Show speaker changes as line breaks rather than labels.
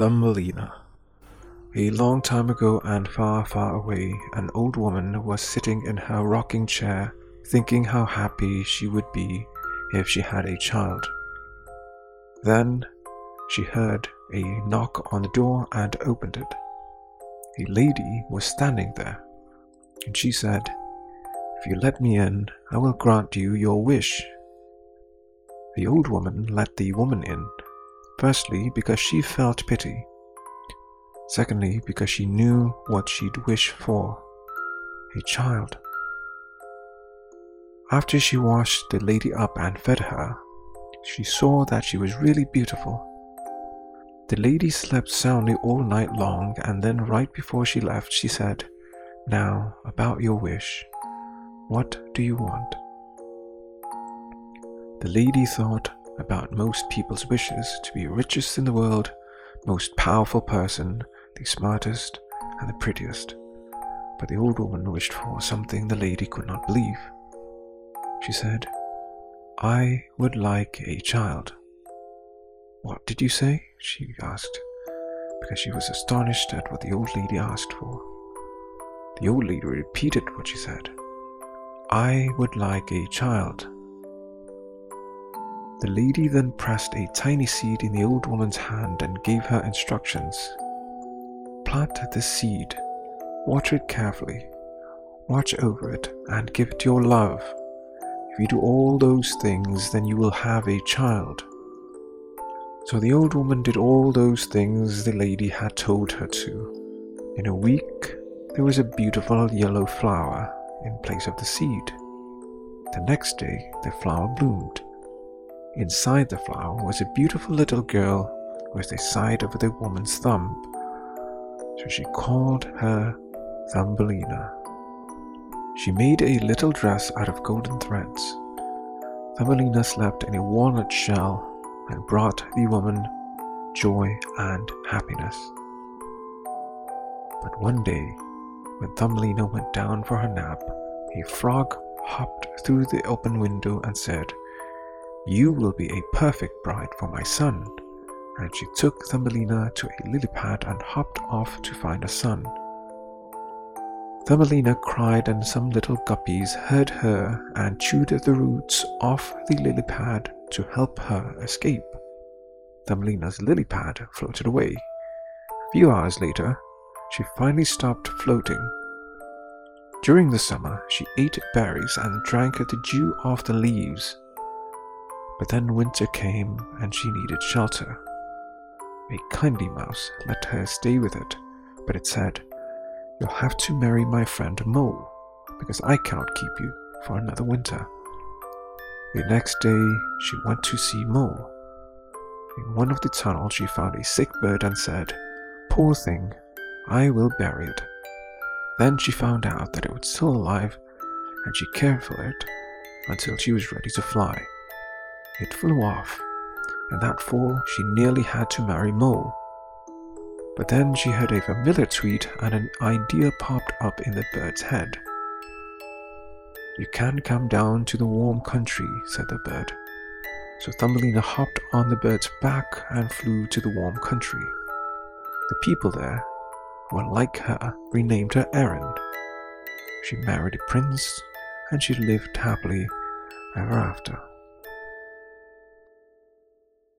Thumbelina. A long time ago and far, far away, an old woman was sitting in her rocking chair, thinking how happy she would be if she had a child. Then she heard a knock on the door and opened it. A lady was standing there, and she said, If you let me in, I will grant you your wish. The old woman let the woman in Firstly, because she felt pity. Secondly, because she knew what she'd wish for a child. After she washed the lady up and fed her, she saw that she was really beautiful. The lady slept soundly all night long, and then, right before she left, she said, Now, about your wish. What do you want? The lady thought about most people's wishes to be richest in the world, most powerful person, the smartest, and the prettiest. But the old woman wished for something the lady could not believe. She said, I would like a child. What did you say? she asked, because she was astonished at what the old lady asked for. The old lady repeated what she said. I would like a child. The lady then pressed a tiny seed in the old woman's hand and gave her instructions. Plant this seed, water it carefully, watch over it, and give it your love. If you do all those things, then you will have a child. So the old woman did all those things the lady had told her to. In a week, there was a beautiful yellow flower in place of the seed. The next day, the flower bloomed. Inside the flower was a beautiful little girl with the side of the woman's thumb, so she called her Thumbelina. She made a little dress out of golden threads. Thumbelina slept in a walnut shell and brought the woman joy and happiness. But one day, when Thumbelina went down for her nap, a frog hopped through the open window and said, you will be a perfect bride for my son. And she took Thumbelina to a lily pad and hopped off to find a son. Thumbelina cried, and some little guppies heard her and chewed the roots off the lily pad to help her escape. Thumbelina's lily pad floated away. A few hours later, she finally stopped floating. During the summer, she ate berries and drank the dew off the leaves. But then winter came and she needed shelter. A kindly mouse let her stay with it, but it said, You'll have to marry my friend Mole, because I can't keep you for another winter. The next day she went to see Mole. In one of the tunnels she found a sick bird and said, Poor thing, I will bury it. Then she found out that it was still alive, and she cared for it until she was ready to fly. It flew off, and that fall she nearly had to marry Mole. But then she heard a familiar tweet and an idea popped up in the bird's head. You can come down to the warm country, said the bird. So Thumbelina hopped on the bird's back and flew to the warm country. The people there, who were like her, renamed her Erin. She married a prince, and she lived happily ever after.